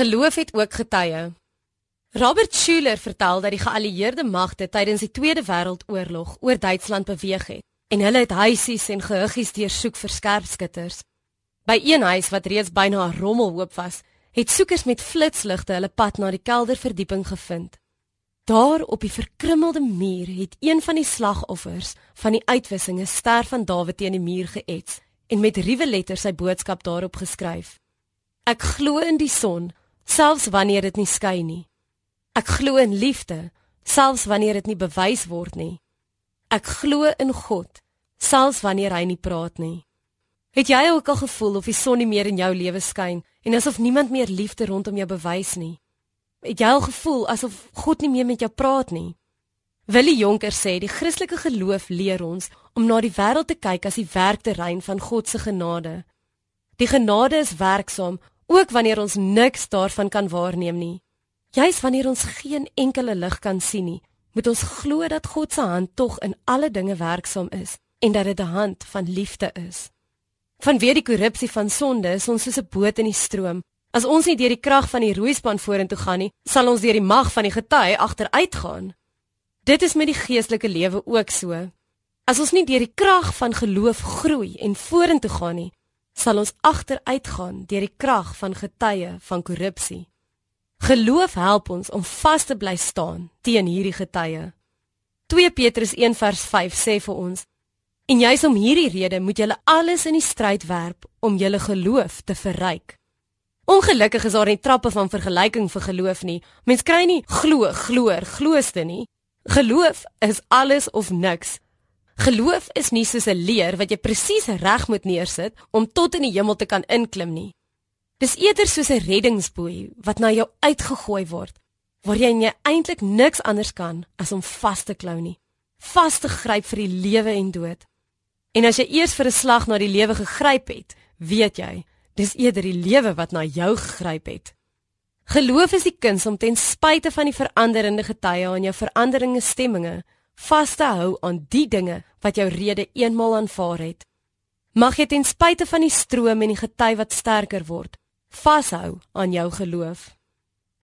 Geloof het ook getuie. Robert Schuller vertel dat die geallieerde magte tydens die Tweede Wêreldoorlog oor Duitsland beweeg het en hulle het huisies en gehuggies deursoek vir skerpskutters. By een huis wat reeds byna 'n rommelhoop was, het soekers met flitsligte hulle pad na die kelderverdieping gevind. Daar op die verkrummelde muur het een van die slagoffers van die uitwissinge ster van Dawid teen die muur geets en met ruwe letters sy boodskap daarop geskryf. Ek glo in die son, selfs wanneer dit nie skyn nie. Ek glo in liefde, selfs wanneer dit nie bewys word nie. Ek glo in God, selfs wanneer hy nie praat nie. Het jy ook al gevoel of die son nie meer in jou lewe skyn en asof niemand meer liefde rondom jou bewys nie? Het jy al gevoel asof God nie meer met jou praat nie? Willie Jonker sê die Christelike geloof leer ons om na die wêreld te kyk as die werkterrein van God se genade. Die genade is werksaam ook wanneer ons niks daarvan kan waarneem nie. Juis wanneer ons geen enkele lig kan sien nie, moet ons glo dat God se hand tog in alle dinge werksaam is en dat dit 'n hand van liefde is. Vanweer die korrupsie van sonde is ons soos 'n boot in die stroom. As ons nie deur die krag van die roeispan vorentoe gaan nie, sal ons deur die mag van die gety agteruit gaan. Dit is met die geestelike lewe ook so. As ons nie deur die krag van geloof groei en vorentoe gaan nie, sal ons agteruitgaan deur die krag van getuie van korrupsie. Geloof help ons om vas te bly staan teen hierdie getuie. 2 Petrus 1 vers 5 sê vir ons: En juis om hierdie rede moet julle alles in die stryd werp om julle geloof te verryk. Ongelukkig is daar nie trappe van vergelyking vir geloof nie. Mens kry nie glo, gloor, glooste nie. Geloof is alles of niks. Geloof is nie soos 'n leer wat jy presies reg moet neersit om tot in die hemel te kan inklim nie. Dis eerder soos 'n reddingsboei wat na jou uitgegooi word, waar jy en jy eintlik niks anders kan as om vas te klou nie, vas te gryp vir die lewe en dood. En as jy eers vir 'n slag na die lewe gegryp het, weet jy, dis eerder die lewe wat na jou gegryp het. Geloof is die kuns om ten spyte van die veranderende getye aan jou veranderinge stemminge vas te hou aan die dinge wat jou rede eenmal aanvaar het. Mag jy ten spyte van die stroom en die gety wat sterker word, vashou aan jou geloof.